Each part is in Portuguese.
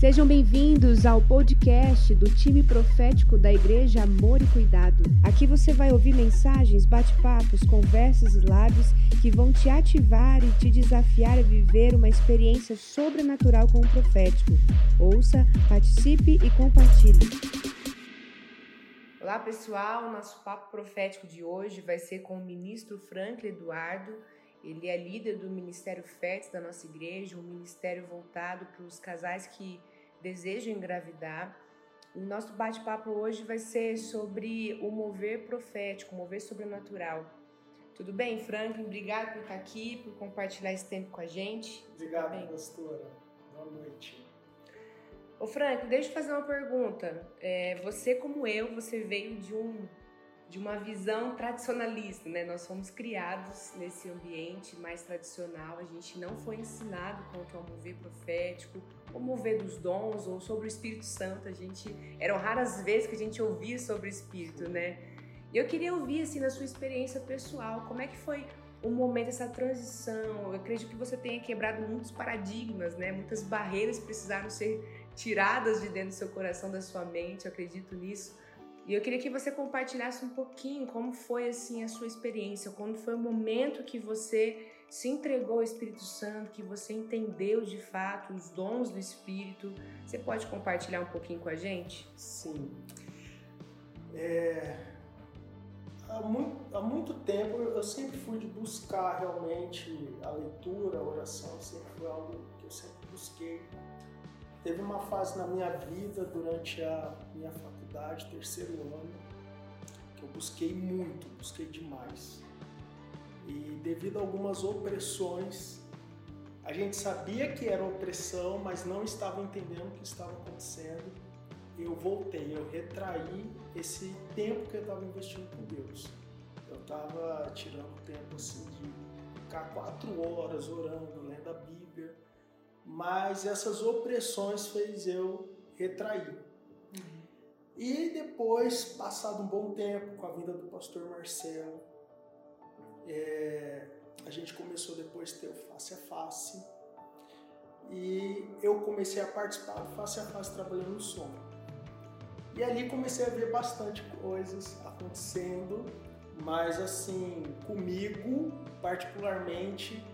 Sejam bem-vindos ao podcast do time profético da Igreja Amor e Cuidado. Aqui você vai ouvir mensagens, bate-papos, conversas e lives que vão te ativar e te desafiar a viver uma experiência sobrenatural com o profético. Ouça, participe e compartilhe. Olá pessoal, nosso papo profético de hoje vai ser com o ministro Franklin Eduardo. Ele é líder do Ministério FETS da nossa igreja, um ministério voltado para os casais que desejam engravidar. O nosso bate-papo hoje vai ser sobre o mover profético, o mover sobrenatural. Tudo bem, Franklin? Obrigado por estar aqui, por compartilhar esse tempo com a gente. Obrigado, pastora. Boa noite. Ô Frank, deixa eu fazer uma pergunta. É, você, como eu, você veio de um de uma visão tradicionalista, né? Nós fomos criados nesse ambiente mais tradicional, a gente não foi ensinado quanto ao mover profético, o mover dos dons ou sobre o Espírito Santo. A gente eram raras vezes que a gente ouvia sobre o Espírito, né? E eu queria ouvir assim na sua experiência pessoal, como é que foi o momento essa transição? Eu acredito que você tenha quebrado muitos paradigmas, né? Muitas barreiras precisaram ser tiradas de dentro do seu coração, da sua mente. Eu acredito nisso. E eu queria que você compartilhasse um pouquinho como foi assim a sua experiência, quando foi o momento que você se entregou ao Espírito Santo, que você entendeu de fato os dons do Espírito. Você pode compartilhar um pouquinho com a gente? Sim. É... Há, muito, há muito tempo eu sempre fui de buscar realmente a leitura, a oração, sempre foi algo que eu sempre busquei. Teve uma fase na minha vida durante a minha faculdade faculdade, terceiro ano, que eu busquei muito, busquei demais. E devido a algumas opressões, a gente sabia que era opressão, mas não estava entendendo o que estava acontecendo. Eu voltei, eu retraí esse tempo que eu estava investindo com Deus. Eu estava tirando tempo assim de ficar quatro horas orando, lendo a Bíblia, mas essas opressões fez eu retrair. E depois, passado um bom tempo, com a vinda do pastor Marcelo, é, a gente começou depois a ter o face a face. E eu comecei a participar do face a face trabalhando no som. E ali comecei a ver bastante coisas acontecendo, mas assim, comigo particularmente,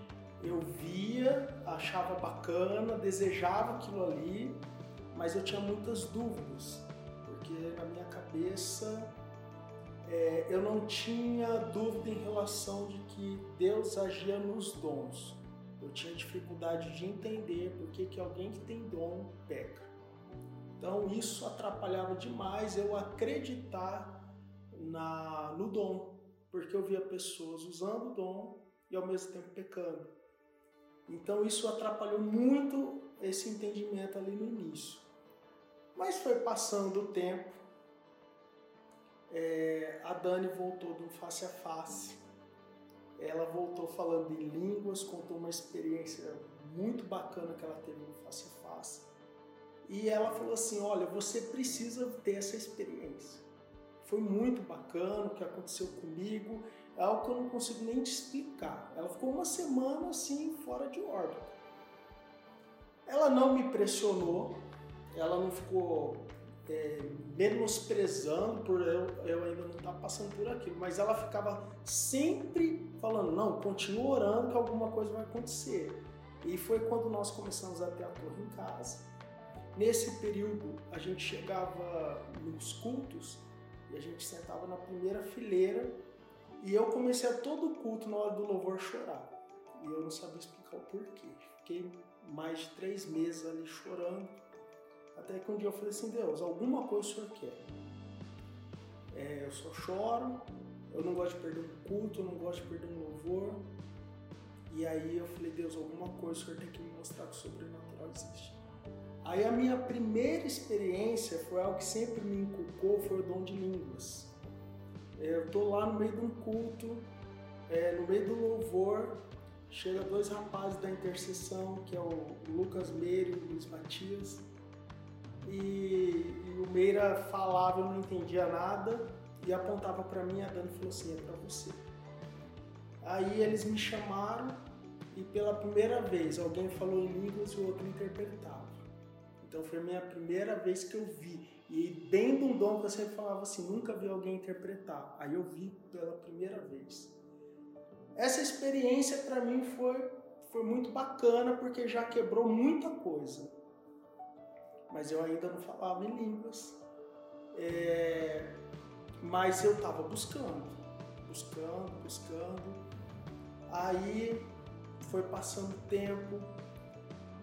eu via, achava bacana, desejava aquilo ali, mas eu tinha muitas dúvidas na minha cabeça é, eu não tinha dúvida em relação de que Deus agia nos dons. Eu tinha dificuldade de entender por que, que alguém que tem dom peca. Então isso atrapalhava demais eu acreditar na, no dom, porque eu via pessoas usando o dom e ao mesmo tempo pecando. Então isso atrapalhou muito esse entendimento ali no início. Mas foi passando o tempo, é, a Dani voltou do face a face. Ela voltou falando em línguas, contou uma experiência muito bacana que ela teve no face a face. E ela falou assim: Olha, você precisa ter essa experiência. Foi muito bacana o que aconteceu comigo, é algo que eu não consigo nem te explicar. Ela ficou uma semana assim, fora de órbita. Ela não me pressionou, ela não ficou é, menosprezando por eu, eu ainda não estar tá passando por aquilo, mas ela ficava sempre falando, não, continua orando que alguma coisa vai acontecer. E foi quando nós começamos a ter a torre em casa. Nesse período, a gente chegava nos cultos e a gente sentava na primeira fileira e eu comecei a todo culto na hora do louvor chorar. E eu não sabia explicar o porquê. Fiquei mais de três meses ali chorando até que um dia eu falei assim, Deus, alguma coisa o Senhor quer. É, eu só choro, eu não gosto de perder um culto, eu não gosto de perder um louvor. E aí eu falei, Deus, alguma coisa o Senhor tem que me mostrar que o sobrenatural existe. Aí a minha primeira experiência foi algo que sempre me inculcou, foi o dom de línguas. Eu tô lá no meio de um culto, é, no meio do louvor, chega dois rapazes da intercessão, que é o Lucas Meire e o Luiz Matias e, e o Meira falava, eu não entendia nada e apontava para mim, a Dani falou assim, é para você. Aí eles me chamaram e pela primeira vez alguém falou em línguas e o outro interpretava. Então foi a minha primeira vez que eu vi. E bem bundão que eu sempre falava assim, nunca vi alguém interpretar. Aí eu vi pela primeira vez. Essa experiência para mim foi, foi muito bacana porque já quebrou muita coisa. Mas eu ainda não falava em línguas. É, mas eu estava buscando, buscando, buscando. Aí foi passando tempo.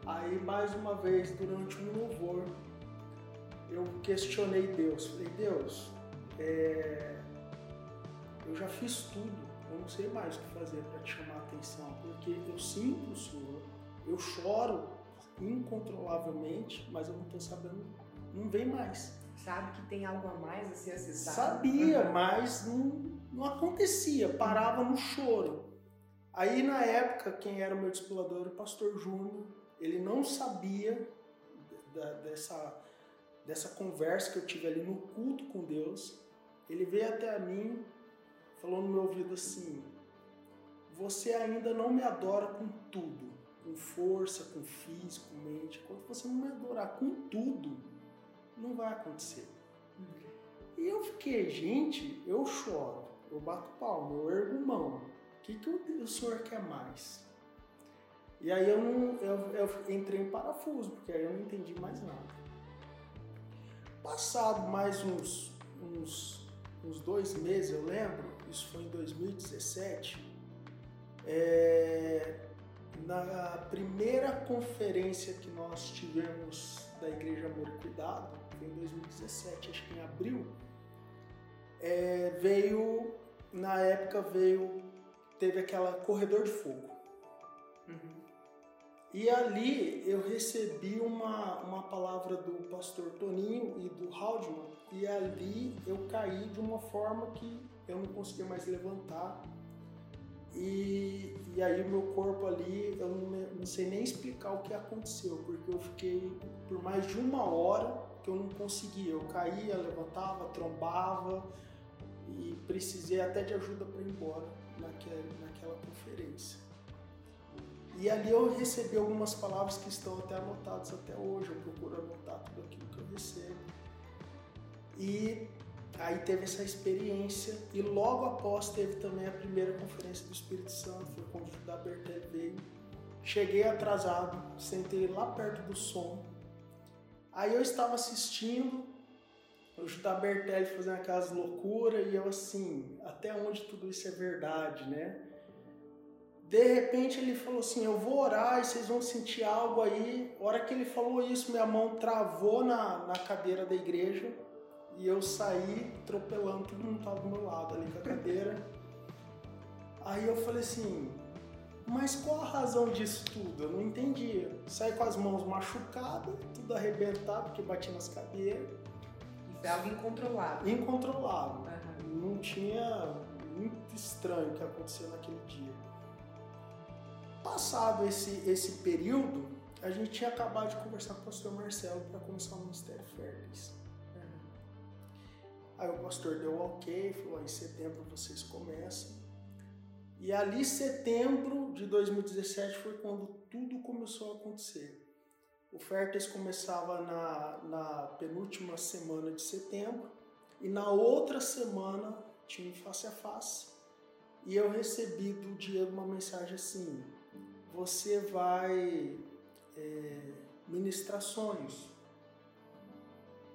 Aí mais uma vez, durante um louvor, eu questionei Deus. Falei, Deus, é... eu já fiz tudo, eu não sei mais o que fazer para te chamar a atenção, porque eu sinto o Senhor, eu choro incontrolavelmente, mas eu não estou sabendo, não vem mais. Sabe que tem algo a mais a ser acessado? Sabia, mas não, não acontecia, parava no choro. Aí na época, quem era o meu discipulador era o pastor Júnior, ele não sabia da, dessa dessa conversa que eu tive ali no culto com Deus, ele veio até a mim, falou no meu ouvido assim: Você ainda não me adora com tudo, com força, com físico, com mente. Quando você não me adorar com tudo, não vai acontecer. E eu fiquei, gente, eu choro, eu bato palma, eu ergo mão. O que, que o, o senhor quer mais? E aí eu, não, eu, eu entrei em parafuso, porque aí eu não entendi mais nada. Passado mais uns, uns, uns dois meses, eu lembro, isso foi em 2017, é, na primeira conferência que nós tivemos da Igreja Amor e Cuidado, foi em 2017, acho que em abril, é, veio, na época veio, teve aquela corredor de fogo. Uhum. E ali eu recebi uma, uma palavra do pastor Toninho e do Haldman, e ali eu caí de uma forma que eu não conseguia mais levantar. E, e aí o meu corpo ali, eu não, não sei nem explicar o que aconteceu, porque eu fiquei por mais de uma hora que eu não conseguia. Eu caía, levantava, trombava e precisei até de ajuda para ir embora naquela, naquela conferência. E ali eu recebi algumas palavras que estão até anotadas até hoje. Eu procuro anotar tudo aquilo que eu recebo. E aí teve essa experiência. E logo após teve também a primeira conferência do Espírito Santo. Foi quando o Judá Bertelli veio. Cheguei atrasado, sentei lá perto do som. Aí eu estava assistindo o Judá Bertelli fazendo aquelas loucuras e eu assim, até onde tudo isso é verdade, né? De repente ele falou assim: Eu vou orar e vocês vão sentir algo aí. A hora que ele falou isso, minha mão travou na, na cadeira da igreja e eu saí atropelando, todo mundo estava do meu lado ali com a cadeira. Aí eu falei assim: Mas qual a razão disso tudo? Eu não entendi. Saí com as mãos machucadas, tudo arrebentado, porque bati nas cadeiras. E foi algo incontrolável. Incontrolável. Uhum. Não tinha. Muito estranho o que aconteceu naquele dia. Passado esse, esse período, a gente tinha acabado de conversar com o pastor Marcelo para começar o Ministério Férteis. Aí o pastor deu ok, falou: em setembro vocês começam. E ali, setembro de 2017, foi quando tudo começou a acontecer. O Férteis começava na, na penúltima semana de setembro, e na outra semana tinha um face a face. E eu recebi do Diego uma mensagem assim: você vai é, ministrar sonhos.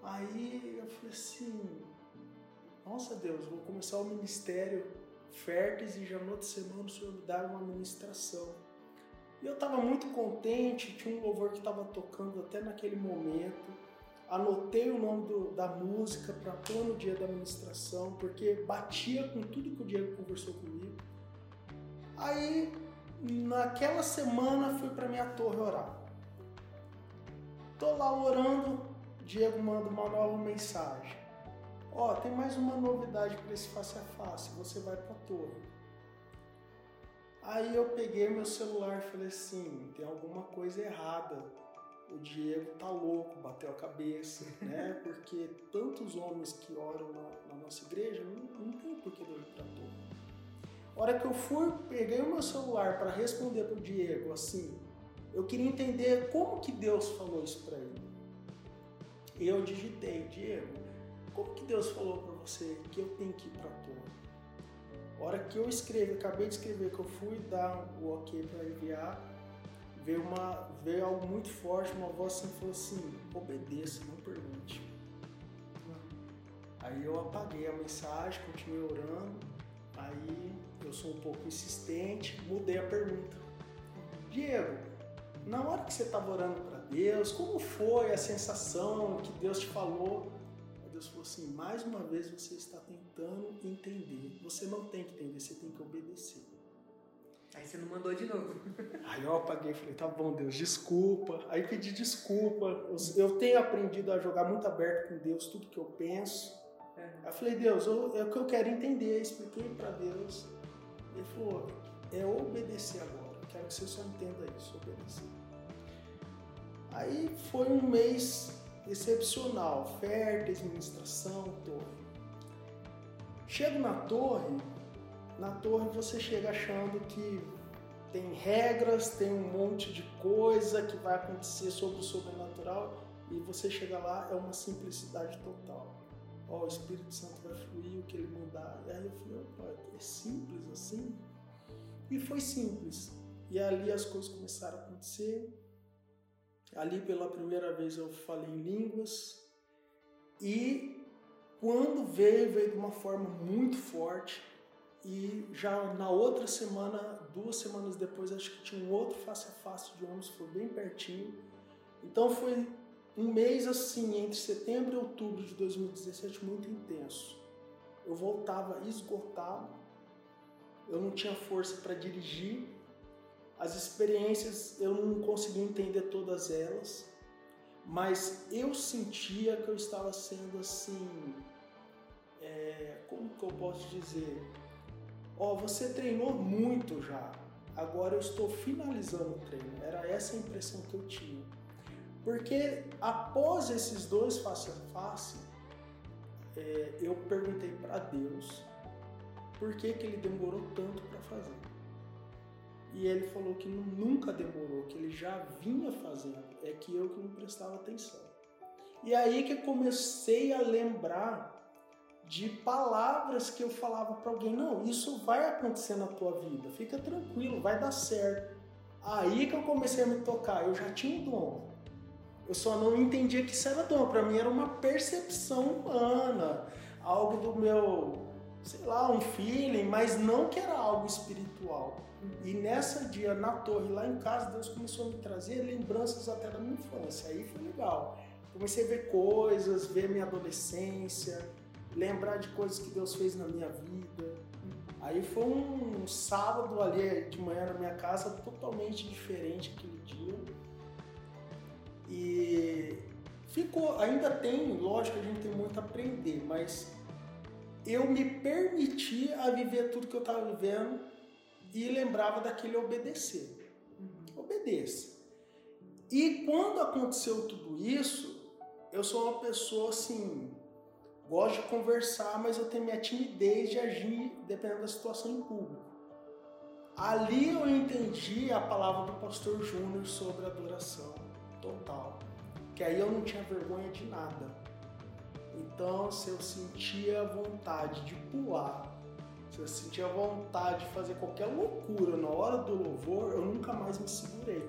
Aí eu falei assim, nossa Deus, vou começar o ministério férteis e já na outra semana o Senhor me dá uma ministração. E eu estava muito contente, tinha um louvor que estava tocando até naquele momento. Anotei o nome do, da música para pôr no dia da ministração, porque batia com tudo que o Diego conversou comigo. Aí naquela semana fui para minha torre orar. Tô lá orando, Diego manda uma nova mensagem. Ó, oh, tem mais uma novidade para esse face a face, você vai para a torre. Aí eu peguei meu celular e falei assim, tem alguma coisa errada. O Diego tá louco, bateu a cabeça, né? Porque tantos homens que oram na, na nossa igreja, não, não tem por que eu ir para a torre. A hora que eu fui, peguei o meu celular para responder para o Diego, assim, eu queria entender como que Deus falou isso para ele. eu digitei, Diego, como que Deus falou para você que eu tenho que ir para a torre? A hora que eu escrevi, acabei de escrever que eu fui dar o ok para enviar, veio, uma, veio algo muito forte, uma voz assim falou assim, obedeça, não pergunte. Aí eu apaguei a mensagem, continuei orando, aí eu sou um pouco insistente, mudei a pergunta. Diego, na hora que você estava orando para Deus, como foi a sensação que Deus te falou? Deus falou assim: mais uma vez você está tentando entender. Você não tem que entender, você tem que obedecer. Aí você não mandou de novo. Aí eu apaguei e falei: tá bom, Deus, desculpa. Aí pedi desculpa. Eu, eu tenho aprendido a jogar muito aberto com Deus tudo que eu penso. É. Aí eu falei: Deus, eu, é o que eu quero entender. Expliquei para Deus. Ele falou: é obedecer agora. Quero que você só entenda isso, obedecer. Aí foi um mês excepcional, oferta, administração, torre. Chego na torre, na torre você chega achando que tem regras, tem um monte de coisa que vai acontecer sobre o sobrenatural e você chega lá, é uma simplicidade total. Ó, oh, o Espírito Santo vai fluir o que ele mandar. E aí eu falei, opa, é simples assim? E foi simples. E ali as coisas começaram a acontecer. Ali pela primeira vez eu falei línguas e quando veio, veio de uma forma muito forte e já na outra semana, duas semanas depois, acho que tinha um outro face a face de ônibus, foi bem pertinho. Então foi um mês assim, entre setembro e outubro de 2017, muito intenso. Eu voltava esgotado, eu não tinha força para dirigir, as experiências eu não conseguia entender todas elas, mas eu sentia que eu estava sendo assim, é, como que eu posso dizer? Ó, oh, você treinou muito já, agora eu estou finalizando o treino. Era essa a impressão que eu tinha. Porque após esses dois face a face, é, eu perguntei para Deus por que, que ele demorou tanto para fazer. E ele falou que nunca demorou, que ele já vinha fazendo, é que eu que não prestava atenção. E aí que eu comecei a lembrar de palavras que eu falava para alguém: não, isso vai acontecer na tua vida, fica tranquilo, vai dar certo. Aí que eu comecei a me tocar, eu já tinha um dom. Eu só não entendia que isso era dom, para mim era uma percepção humana, algo do meu, sei lá, um feeling, mas não que era algo espiritual. E nessa dia, na torre, lá em casa, Deus começou a me trazer lembranças até da minha infância. Aí foi legal. Comecei a ver coisas, ver minha adolescência, lembrar de coisas que Deus fez na minha vida. Aí foi um sábado ali de manhã na minha casa, totalmente diferente aquele dia. E ficou, ainda tem, lógico, a gente tem muito a aprender, mas eu me permiti a viver tudo que eu estava vivendo e lembrava daquele obedecer. Uhum. Obedeça. E quando aconteceu tudo isso, eu sou uma pessoa assim, gosto de conversar, mas eu tenho minha timidez de agir dependendo da situação em público. Ali eu entendi a palavra do pastor Júnior sobre adoração total. Que aí eu não tinha vergonha de nada. Então, se eu sentia vontade de pular se eu sentia vontade de fazer qualquer loucura na hora do louvor, eu nunca mais me segurei.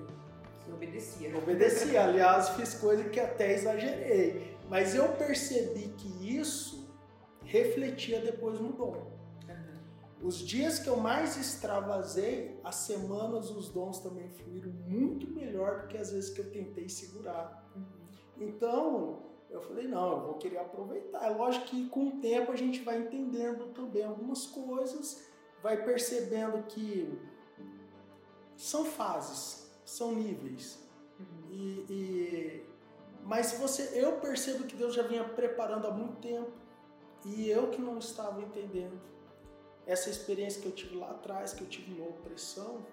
Você obedecia. Obedecia. Aliás, fiz coisa que até exagerei. Mas eu percebi que isso refletia depois no dom. Os dias que eu mais extravasei, as semanas os dons também fluíram muito melhor do que as vezes que eu tentei segurar. Uhum. Então, eu falei, não, eu vou querer aproveitar. É lógico que com o tempo a gente vai entendendo também algumas coisas, vai percebendo que são fases, são níveis. Uhum. E, e, mas você, eu percebo que Deus já vinha preparando há muito tempo e eu que não estava entendendo essa experiência que eu tive lá atrás, que eu tive uma opressão,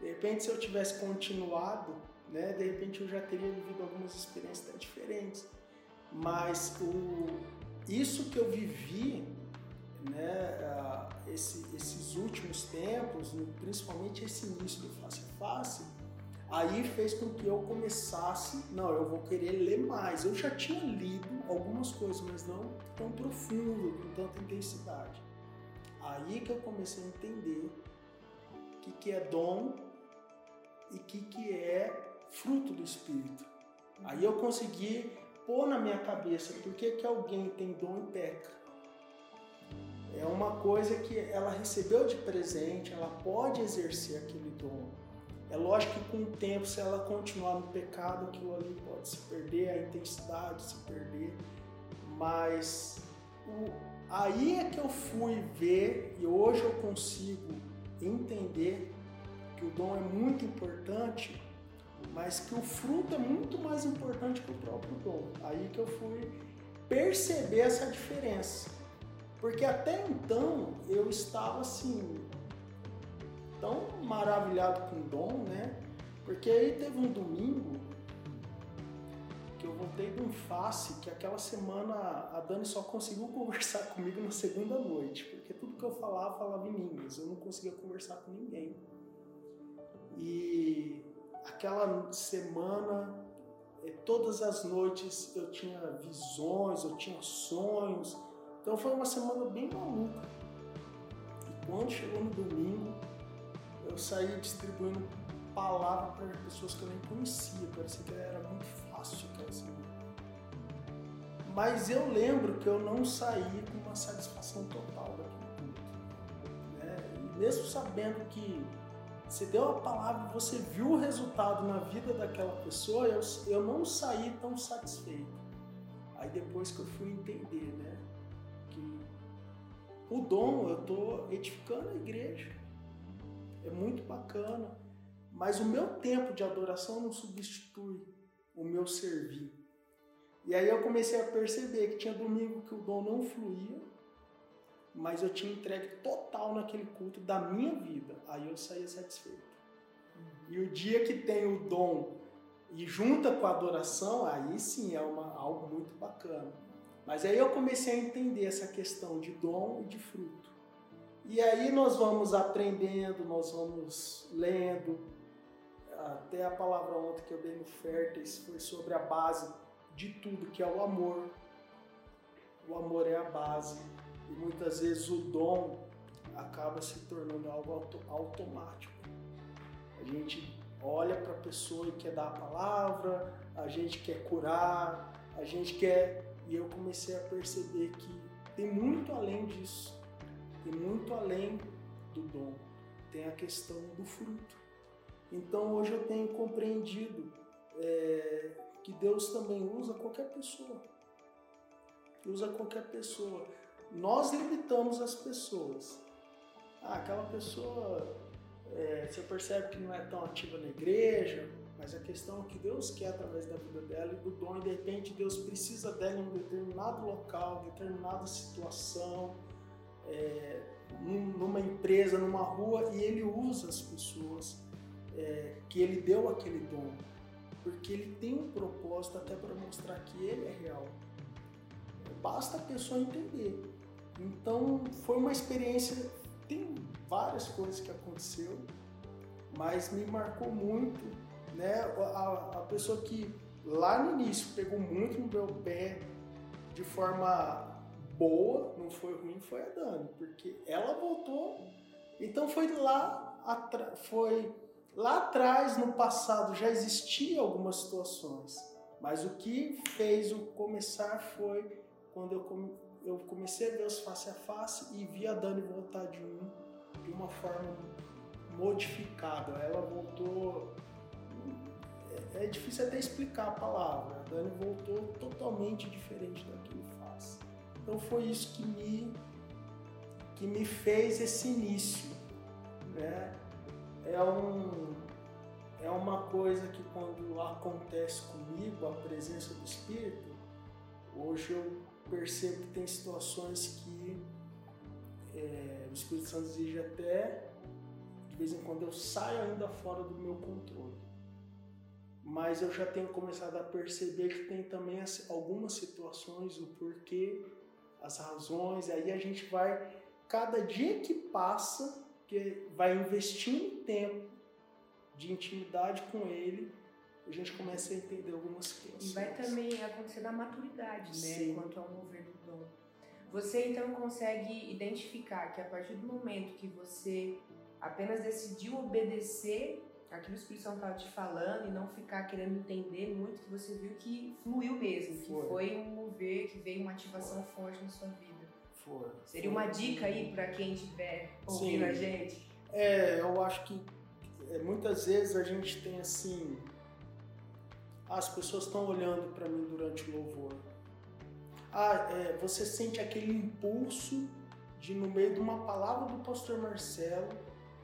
de repente se eu tivesse continuado, né, de repente eu já teria vivido algumas experiências diferentes. Mas o, isso que eu vivi, né, esse, esses últimos tempos, principalmente esse início do face a face, Aí fez com que eu começasse, não, eu vou querer ler mais. Eu já tinha lido algumas coisas, mas não tão profundo, com tanta intensidade. Aí que eu comecei a entender o que, que é dom e o que, que é fruto do Espírito. Aí eu consegui pôr na minha cabeça por que, que alguém tem dom e peca. É uma coisa que ela recebeu de presente, ela pode exercer aquele dom. É lógico que com o tempo, se ela continuar no pecado, aquilo ali pode se perder, a intensidade se perder. Mas o, aí é que eu fui ver e hoje eu consigo entender que o dom é muito importante mas que o fruto é muito mais importante que o próprio dom. Aí que eu fui perceber essa diferença. Porque até então eu estava assim, tão maravilhado com o dom, né? Porque aí teve um domingo que eu voltei de um face que aquela semana a Dani só conseguiu conversar comigo na segunda noite, porque tudo que eu falava, falava em línguas, eu não conseguia conversar com ninguém. E aquela semana, eh, todas as noites eu tinha visões, eu tinha sonhos. Então foi uma semana bem maluca. E quando chegou no domingo, eu saí distribuindo palavra para pessoas que eu nem conhecia. Parecia que era muito fácil aquela semana. Mas eu lembro que eu não saí com uma satisfação total daquele culto. Né? E mesmo sabendo que você deu a palavra, você viu o resultado na vida daquela pessoa, eu, eu não saí tão satisfeito. Aí depois que eu fui entender, né, que o dom, eu estou edificando a igreja, é muito bacana, mas o meu tempo de adoração não substitui o meu servir. E aí eu comecei a perceber que tinha domingo que o dom não fluía, mas eu tinha entregue total naquele culto da minha vida. Aí eu saía satisfeito. E o dia que tem o dom e junta com a adoração, aí sim é uma, algo muito bacana. Mas aí eu comecei a entender essa questão de dom e de fruto. E aí nós vamos aprendendo, nós vamos lendo. Até a palavra ontem que eu dei no Férteis foi sobre a base de tudo, que é o amor. O amor é a base e muitas vezes o dom acaba se tornando algo auto, automático. A gente olha para a pessoa e quer dar a palavra, a gente quer curar, a gente quer. E eu comecei a perceber que tem muito além disso, tem muito além do dom, tem a questão do fruto. Então hoje eu tenho compreendido é, que Deus também usa qualquer pessoa. Usa qualquer pessoa nós limitamos as pessoas. Ah, aquela pessoa, é, você percebe que não é tão ativa na igreja, mas a questão é que Deus quer através da vida dela e do dom, e de repente Deus precisa dela em um determinado local, determinada situação, é, numa empresa, numa rua, e Ele usa as pessoas é, que Ele deu aquele dom, porque Ele tem um propósito até para mostrar que Ele é real. Basta a pessoa entender. Então foi uma experiência, tem várias coisas que aconteceu, mas me marcou muito, né? A, a pessoa que lá no início pegou muito no meu pé de forma boa, não foi ruim, foi a Dani, porque ela voltou, então foi lá, foi lá atrás, no passado, já existia algumas situações, mas o que fez o começar foi quando eu eu comecei a ver os face a face e vi a Dani voltar de um de uma forma modificada. Ela voltou. É, é difícil até explicar a palavra. A Dani voltou totalmente diferente daquele face. Então foi isso que me que me fez esse início, né? É um é uma coisa que quando acontece comigo a presença do Espírito, hoje eu percebo que tem situações que é, o Espírito Santo exige até, de vez em quando eu saio ainda fora do meu controle. Mas eu já tenho começado a perceber que tem também algumas situações, o porquê, as razões, aí a gente vai, cada dia que passa, que vai investindo tempo de intimidade com Ele, a gente começa a entender algumas situações. E vai também acontecer na maturidade, né? Sim. Quanto ao mover do dom. Você então consegue identificar que a partir do momento que você apenas decidiu obedecer aquilo que o Espírito Santo estava te falando e não ficar querendo entender muito, que você viu que fluiu mesmo, que Foi. foi um mover, que veio uma ativação forte na sua vida. Foi. Seria uma dica aí para quem estiver ouvindo Sim. a gente? É, eu acho que é, muitas vezes a gente tem assim. As pessoas estão olhando para mim durante o louvor. Ah, é, você sente aquele impulso de, no meio de uma palavra do pastor Marcelo,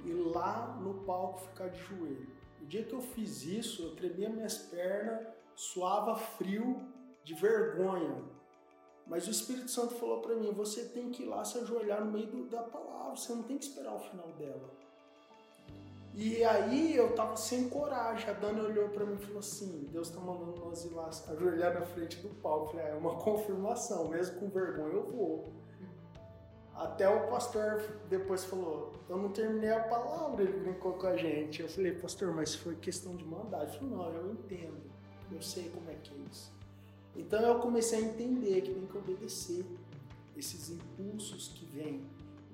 ir lá no palco ficar de joelho. O dia que eu fiz isso, eu tremia minhas pernas, suava frio de vergonha. Mas o Espírito Santo falou para mim: você tem que ir lá se ajoelhar no meio do- da palavra, você não tem que esperar o final dela. E aí eu tava sem coragem. A Dani olhou para mim e falou assim: Deus tá mandando nós ir lá ajoelhar na frente do palco. Eu falei: ah, é uma confirmação, mesmo com vergonha eu vou. Até o pastor depois falou: Eu não terminei a palavra, ele brincou com a gente. Eu falei: Pastor, mas foi questão de mandar. Ele falou: Não, eu entendo, eu sei como é que é isso. Então eu comecei a entender que tem que obedecer esses impulsos que vêm.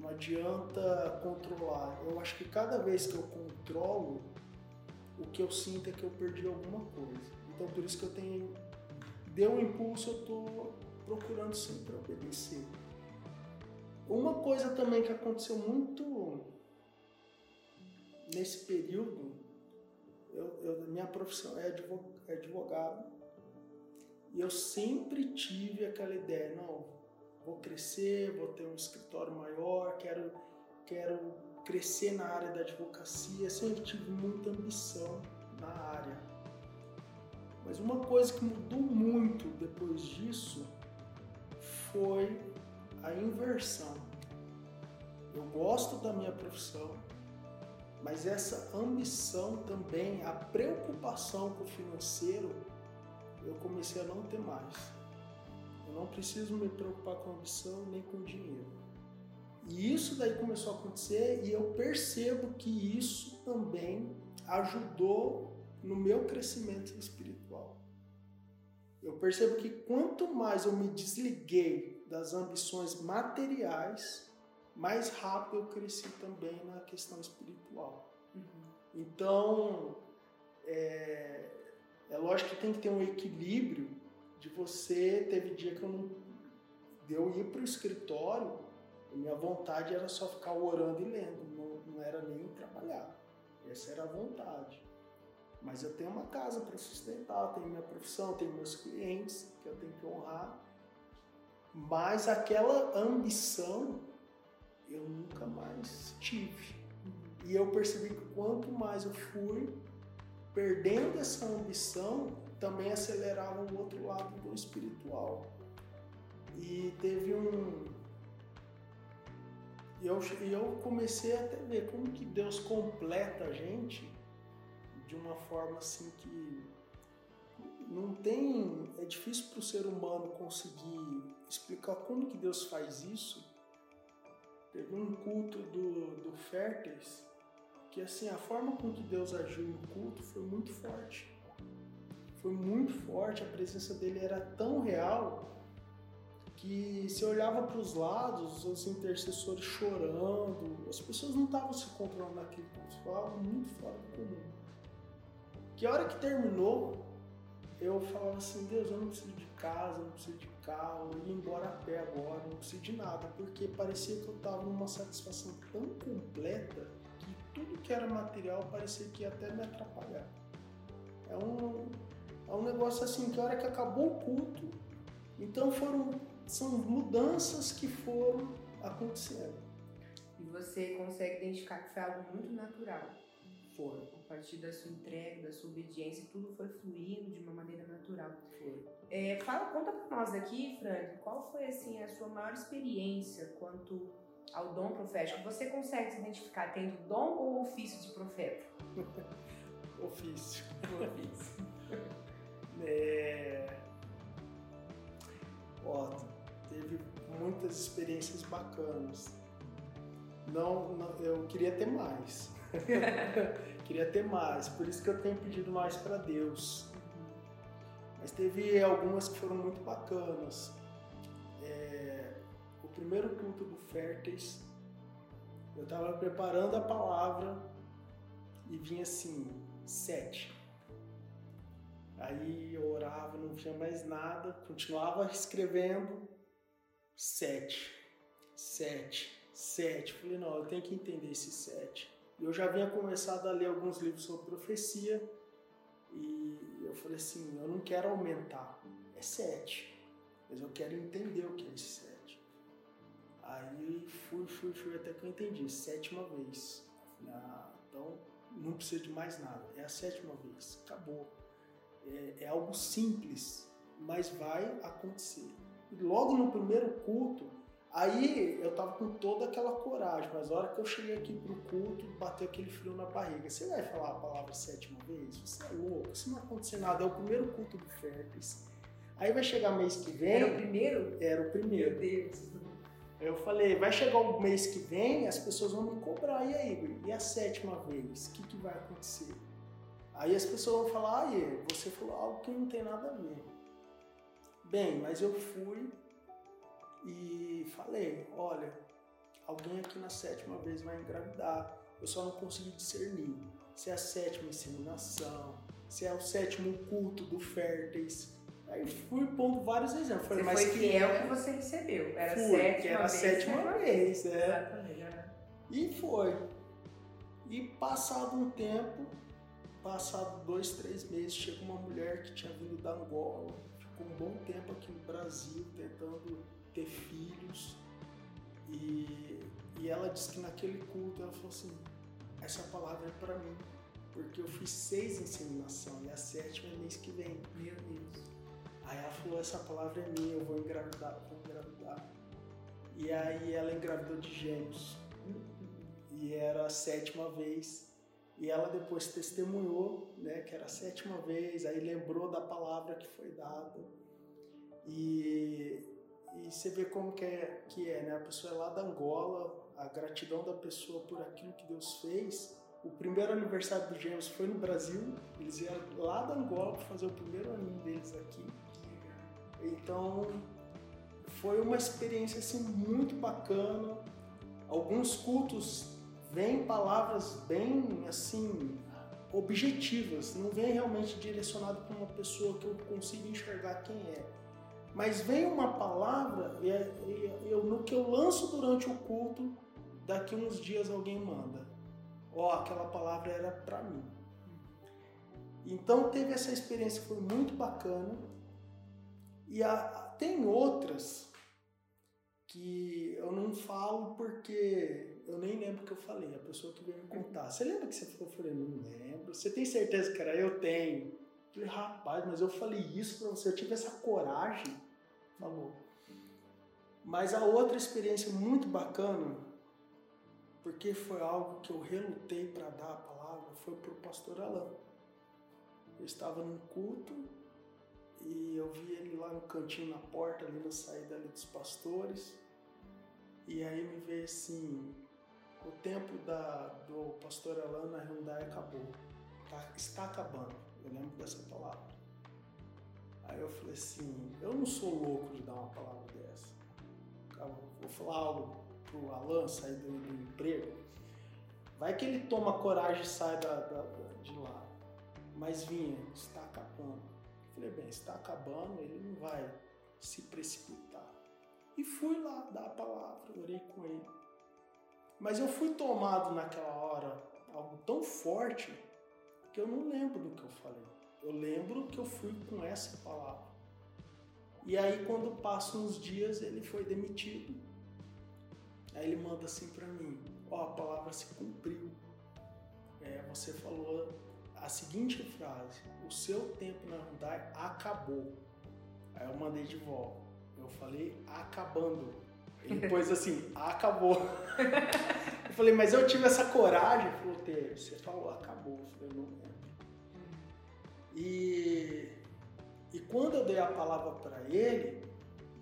Não adianta controlar. Eu acho que cada vez que eu controlo, o que eu sinto é que eu perdi alguma coisa. Então por isso que eu tenho. Deu um impulso, eu tô procurando sempre obedecer. Uma coisa também que aconteceu muito nesse período, eu, eu- minha profissão é advo- é advogado, e eu sempre tive aquela ideia, não, vou crescer, vou ter um escritório maior, quero, quero crescer na área da advocacia, sempre tive muita ambição na área. Mas uma coisa que mudou muito depois disso foi a inversão. Eu gosto da minha profissão, mas essa ambição também, a preocupação com o financeiro, eu comecei a não ter mais. Não preciso me preocupar com ambição nem com dinheiro. E isso daí começou a acontecer e eu percebo que isso também ajudou no meu crescimento espiritual. Eu percebo que quanto mais eu me desliguei das ambições materiais, mais rápido eu cresci também na questão espiritual. Então, é, é lógico que tem que ter um equilíbrio de você. Teve dia que eu não. De eu ir para o escritório, minha vontade era só ficar orando e lendo, não, não era nem trabalhar. Essa era a vontade. Mas eu tenho uma casa para sustentar, tenho minha profissão, tenho meus clientes que eu tenho que honrar. Mas aquela ambição eu nunca mais tive. E eu percebi que quanto mais eu fui perdendo essa ambição, também acelerava o outro lado do espiritual. E teve um. E eu, eu comecei a ver como que Deus completa a gente de uma forma assim que não tem. É difícil para o ser humano conseguir explicar como que Deus faz isso. Teve um culto do, do Férteis que assim, a forma com que Deus agiu no culto foi muito forte. Foi muito forte, a presença dele era tão real que se olhava para os lados, os intercessores chorando, as pessoas não estavam se controlando naquele culto, foi algo muito fora do comum. Que a hora que terminou, eu falava assim, Deus, eu não preciso de casa, eu não preciso de carro, eu ia embora a pé agora, eu não preciso de nada, porque parecia que eu estava numa satisfação tão completa que tudo que era material parecia que ia até me atrapalhar. É um, é um negócio assim que a hora que acabou o culto, então foram são mudanças que foram acontecendo. E você consegue identificar que foi algo muito natural. Foi, A partir da sua entrega, da sua obediência, tudo foi fluindo de uma maneira natural. foi. É, fala, conta pra nós aqui, Frank, qual foi assim a sua maior experiência quanto ao dom profético? Você consegue se identificar tendo dom ou ofício de profeta? Ofício. ofício. É... Ó, teve muitas experiências bacanas. Não, não- eu queria ter mais. queria ter mais, por isso que eu tenho pedido mais para Deus. Mas teve algumas que foram muito bacanas. É, o primeiro culto do Férteis, eu estava preparando a palavra e vinha assim, sete. Aí eu orava, não tinha mais nada, continuava escrevendo, sete, sete, sete. Falei, não, eu tenho que entender esse sete. Eu já vinha começado a ler alguns livros sobre profecia e eu falei assim, eu não quero aumentar, é sete, mas eu quero entender o que é esse sete. Aí fui, fui, fui até que eu entendi, sétima vez. Falei, ah, então não precisa de mais nada, é a sétima vez, acabou. É, é algo simples, mas vai acontecer. E logo no primeiro culto, Aí eu tava com toda aquela coragem, mas a hora que eu cheguei aqui pro culto, bateu aquele frio na barriga. Você vai falar a palavra sétima vez? Você é louco, isso não acontecer nada. É o primeiro culto do Férteis. Aí vai chegar mês que vem. Era o primeiro? Era o primeiro. Meu Deus. Eu falei, vai chegar o mês que vem, as pessoas vão me cobrar. E aí, e a sétima vez? O que, que vai acontecer? Aí as pessoas vão falar, ah, você falou algo que não tem nada a ver. Bem, mas eu fui e falei: olha, alguém aqui na sétima vez vai engravidar. Eu só não consegui discernir se é a sétima inseminação, se é o sétimo culto do férteis. Aí fui pondo vários exemplos. Falei, você mas foi que é... que você recebeu. Era fui, sétima que era vez, a sétima vez. É. Exatamente. E foi. E passado um tempo, passado dois, três meses, chega uma mulher que tinha vindo da Angola, ficou um bom tempo aqui no Brasil tentando ter filhos. E, e ela disse que naquele culto ela falou assim: essa palavra é para mim, porque eu fiz seis inseminação e a sétima é mês que vem. Meu Deus. Aí ela falou: essa palavra é minha, eu vou engravidar, vou engravidar. E aí ela engravidou de gêmeos. E era a sétima vez. E ela depois testemunhou, né, que era a sétima vez, aí lembrou da palavra que foi dada. E e você vê como que é, que é, né? A pessoa é lá da Angola, a gratidão da pessoa por aquilo que Deus fez. O primeiro aniversário do James foi no Brasil, eles vieram lá da Angola para fazer o primeiro aninho deles aqui. Então, foi uma experiência assim muito bacana. Alguns cultos vêm palavras bem assim objetivas, não vem realmente direcionado para uma pessoa que eu consiga enxergar quem é mas vem uma palavra e é, eu, no que eu lanço durante o culto, daqui uns dias alguém manda. Ó, oh, aquela palavra era para mim. Então teve essa experiência, foi muito bacana. E a, tem outras que eu não falo porque eu nem lembro o que eu falei, a pessoa que veio me contar. Você lembra que você falou? Eu falei, não lembro. Você tem certeza que era eu? Tenho. Eu falei, rapaz, mas eu falei isso pra você, eu tive essa coragem falou. Mas a outra experiência muito bacana, porque foi algo que eu relutei para dar a palavra, foi para o pastor Alain. Eu estava num culto e eu vi ele lá no cantinho na porta, ali na saída ali dos pastores. E aí me veio assim, o tempo da, do pastor Alain na Hyundai acabou. Tá, está acabando. Eu lembro dessa palavra. Aí eu falei assim, eu não sou louco de dar uma palavra dessa. vou falar algo pro Alan sair do, do, emprego. Vai que ele toma coragem e sai da, da, de lá. Mas vinha, está acabando. Eu falei, bem, está acabando, ele não vai se precipitar. E fui lá dar a palavra, orei com ele. Mas eu fui tomado naquela hora algo tão forte que eu não lembro do que eu falei. Eu lembro que eu fui com essa palavra. E aí, quando passam uns dias, ele foi demitido. Aí ele manda assim para mim: Ó, oh, a palavra se cumpriu. É, você falou a seguinte frase: O seu tempo na Hyundai acabou. Aí eu mandei de volta. Eu falei: Acabando. Ele pôs assim: Acabou. eu falei: Mas eu tive essa coragem. Ele falou: Você falou, acabou. Eu falei: Não lembro. E, e quando eu dei a palavra para ele,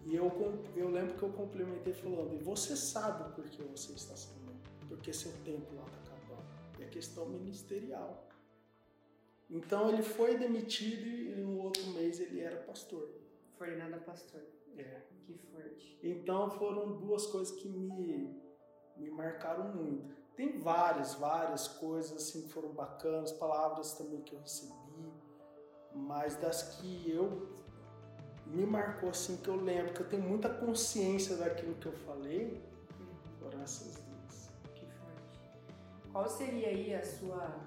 e eu, eu lembro que eu complementei falando, e você sabe por que você está sendo, porque seu tempo lá está acabando. é questão ministerial. Então ele foi demitido e no outro mês ele era pastor. Foi nada pastor. É. Que forte. Então foram duas coisas que me, me marcaram muito. Tem várias, várias coisas assim que foram bacanas, palavras também que eu recebi, mas das que eu me marcou assim que eu lembro, que eu tenho muita consciência daquilo que eu falei, foram essas duas. Que forte. Qual seria aí a sua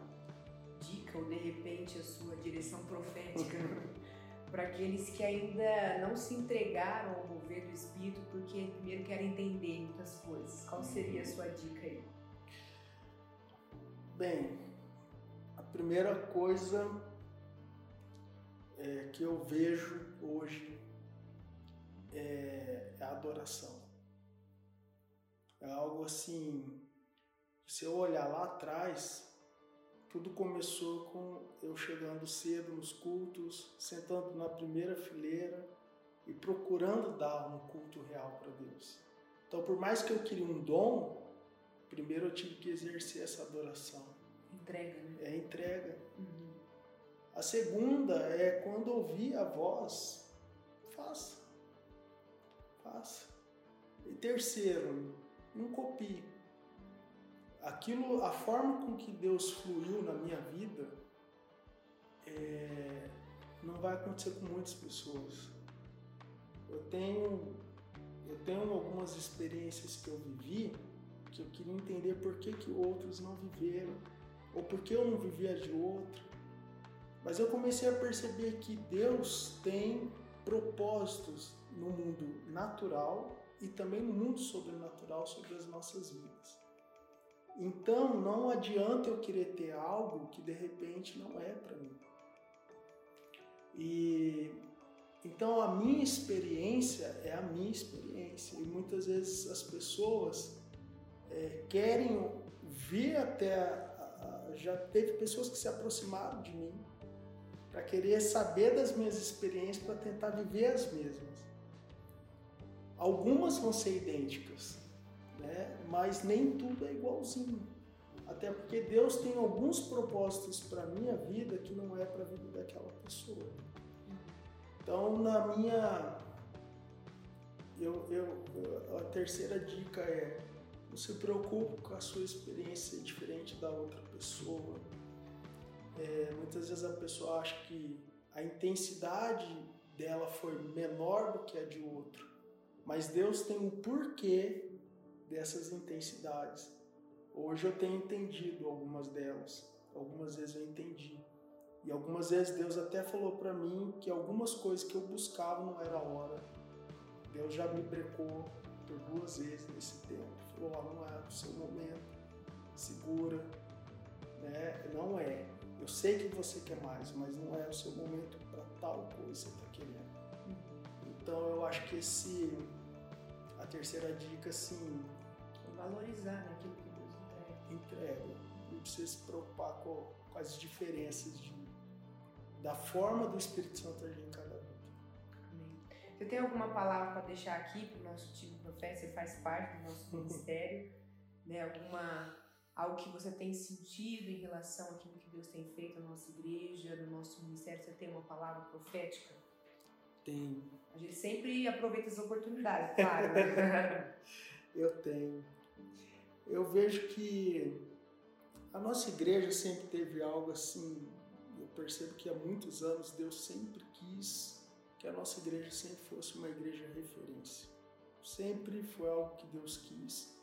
dica ou de repente a sua direção profética para aqueles que ainda não se entregaram ao mover do Espírito porque primeiro querem entender muitas coisas? Qual seria a sua dica aí? Bem, a primeira coisa é, que eu vejo hoje é, é a adoração. É algo assim, se eu olhar lá atrás, tudo começou com eu chegando cedo nos cultos, sentando na primeira fileira e procurando dar um culto real para Deus. Então, por mais que eu queria um dom, primeiro eu tive que exercer essa adoração. Entrega, né? É entrega. Uhum. A segunda é quando ouvir a voz, faça. Faça. E terceiro, não copie. Aquilo, a forma com que Deus fluiu na minha vida, é, não vai acontecer com muitas pessoas. Eu tenho, eu tenho algumas experiências que eu vivi que eu queria entender por que, que outros não viveram, ou por que eu não vivia de outro. Mas eu comecei a perceber que Deus tem propósitos no mundo natural e também no mundo sobrenatural sobre as nossas vidas. Então não adianta eu querer ter algo que de repente não é para mim. E então a minha experiência é a minha experiência e muitas vezes as pessoas é, querem ver até a, a, já teve pessoas que se aproximaram de mim para querer saber das minhas experiências para tentar viver as mesmas. Algumas vão ser idênticas, né? mas nem tudo é igualzinho. Até porque Deus tem alguns propósitos para a minha vida que não é para a vida daquela pessoa. Então, na minha. Eu, eu, a terceira dica é: não se preocupe com a sua experiência diferente da outra pessoa. É, muitas vezes a pessoa acha que a intensidade dela foi menor do que a de outro, mas Deus tem um porquê dessas intensidades. Hoje eu tenho entendido algumas delas, algumas vezes eu entendi. E algumas vezes Deus até falou para mim que algumas coisas que eu buscava não era a hora. Deus já me brecou por duas vezes nesse tempo. Falou, não é o seu momento, segura, né? Não é. Eu sei que você quer mais, mas não é o seu momento para tal coisa que você está querendo. Então eu acho que esse a terceira dica assim valorizar né, aquilo que Deus entrega. Entrega. Não precisa se preocupar com, com as diferenças de, da forma do Espírito Santo agir em cada. Amém. Você tem alguma palavra para deixar aqui para o nosso time profeta? Você faz parte do nosso ministério, né? Alguma algo que você tem sentido em relação àquilo que Deus tem feito na nossa igreja, no nosso ministério? Você tem uma palavra profética? Tenho. A gente sempre aproveita as oportunidades, claro. Né? Eu tenho. Eu vejo que a nossa igreja sempre teve algo assim. Eu percebo que há muitos anos Deus sempre quis que a nossa igreja sempre fosse uma igreja referência. Sempre foi algo que Deus quis.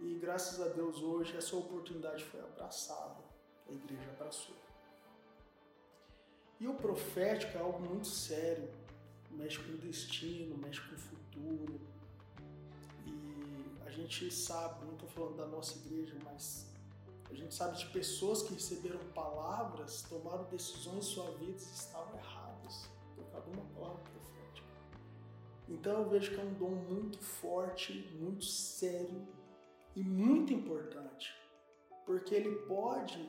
E graças a Deus hoje essa oportunidade foi abraçada. A igreja abraçou. E o profético é algo muito sério, mexe com o destino, mexe com o futuro. E a gente sabe, não estou falando da nossa igreja, mas a gente sabe de pessoas que receberam palavras, tomaram decisões em sua vida e estavam erradas por causa de uma palavra profética. Então eu vejo que é um dom muito forte, muito sério e muito importante, porque ele pode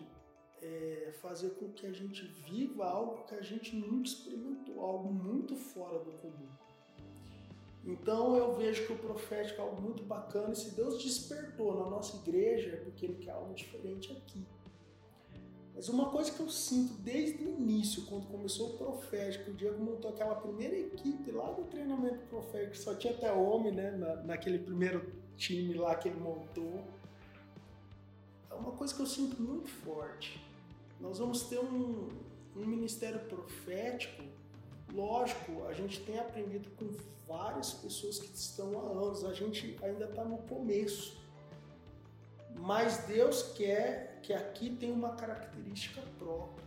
é, fazer com que a gente viva algo que a gente nunca experimentou, algo muito fora do comum. Então eu vejo que o profético é algo muito bacana e se Deus despertou na nossa igreja é porque Ele quer algo diferente aqui. Mas uma coisa que eu sinto desde o início, quando começou o profético, o Diego montou aquela primeira equipe lá do treinamento profético, só tinha até homem, né, na, naquele primeiro time lá que ele montou. É uma coisa que eu sinto muito forte. Nós vamos ter um, um ministério profético, lógico, a gente tem aprendido com várias pessoas que estão há anos, a gente ainda está no começo. Mas Deus quer que aqui tem uma característica própria.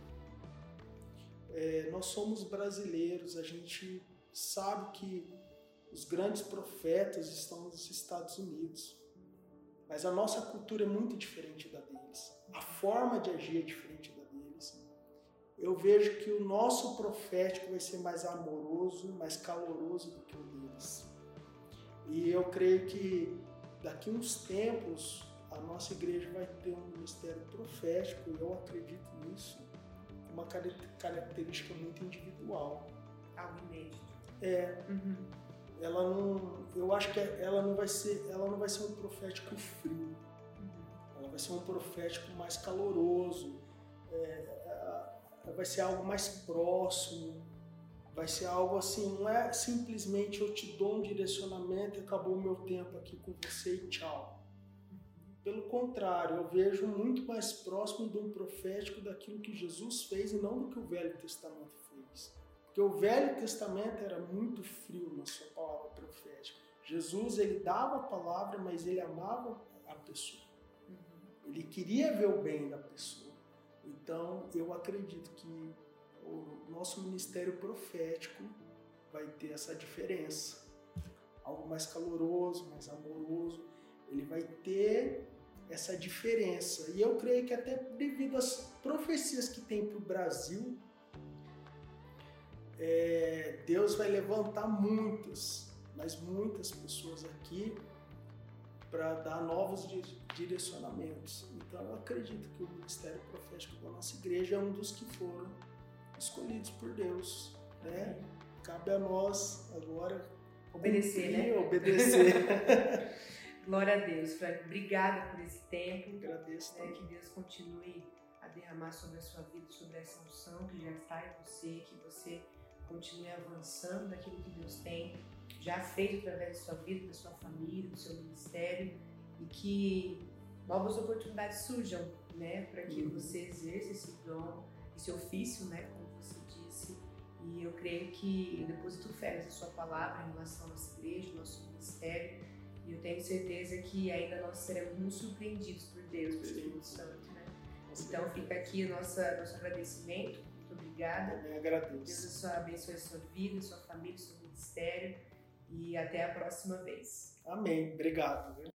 É, nós somos brasileiros, a gente sabe que os grandes profetas estão nos Estados Unidos, mas a nossa cultura é muito diferente da deles, a forma de agir é diferente. Eu vejo que o nosso profético vai ser mais amoroso, mais caloroso do que o deles. E eu creio que daqui uns tempos a nossa igreja vai ter um ministério profético, eu acredito nisso, uma característica muito individual. Algo inédito. É. Uhum. Ela não, eu acho que ela não vai ser, ela não vai ser um profético frio. Uhum. Ela vai ser um profético mais caloroso. É, vai ser algo mais próximo. Vai ser algo assim, não é simplesmente eu te dou um direcionamento e acabou o meu tempo aqui com você e tchau pelo contrário, eu vejo muito mais próximo um profético daquilo que Jesus fez e não do que o Velho Testamento fez. Porque o Velho Testamento era muito frio na sua palavra profética. Jesus, ele dava a palavra, mas ele amava a pessoa. Uhum. Ele queria ver o bem da pessoa. Então, eu acredito que o nosso ministério profético vai ter essa diferença. Algo mais caloroso, mais amoroso, ele vai ter essa diferença. E eu creio que até devido às profecias que tem para o Brasil, é, Deus vai levantar muitas, mas muitas pessoas aqui para dar novos direcionamentos. Então eu acredito que o ministério profético da nossa igreja é um dos que foram escolhidos por Deus. Né? Cabe a nós agora obedecer, cumprir, né? Obedecer. Glória a Deus, Frank. Obrigada por esse tempo. Agradeço. Né, que Deus continue a derramar sobre a sua vida, sobre essa unção que já está em você, que você continue avançando naquilo que Deus tem já feito através da sua vida, da sua família, do seu ministério e que novas oportunidades surjam, né, para que uhum. você exerça esse dom, esse ofício, né, como você disse. E eu creio que eu deposito fé nessa sua palavra em relação à nossa igreja, ao nosso ministério e eu tenho certeza que ainda nós seremos muito surpreendidos por Deus, pelo Espírito Santo, né? Então fica aqui o nosso, nosso agradecimento. Muito obrigada. Eu agradeço. Deus abençoe a sua vida, a sua família, o seu ministério. E até a próxima vez. Amém. Obrigado.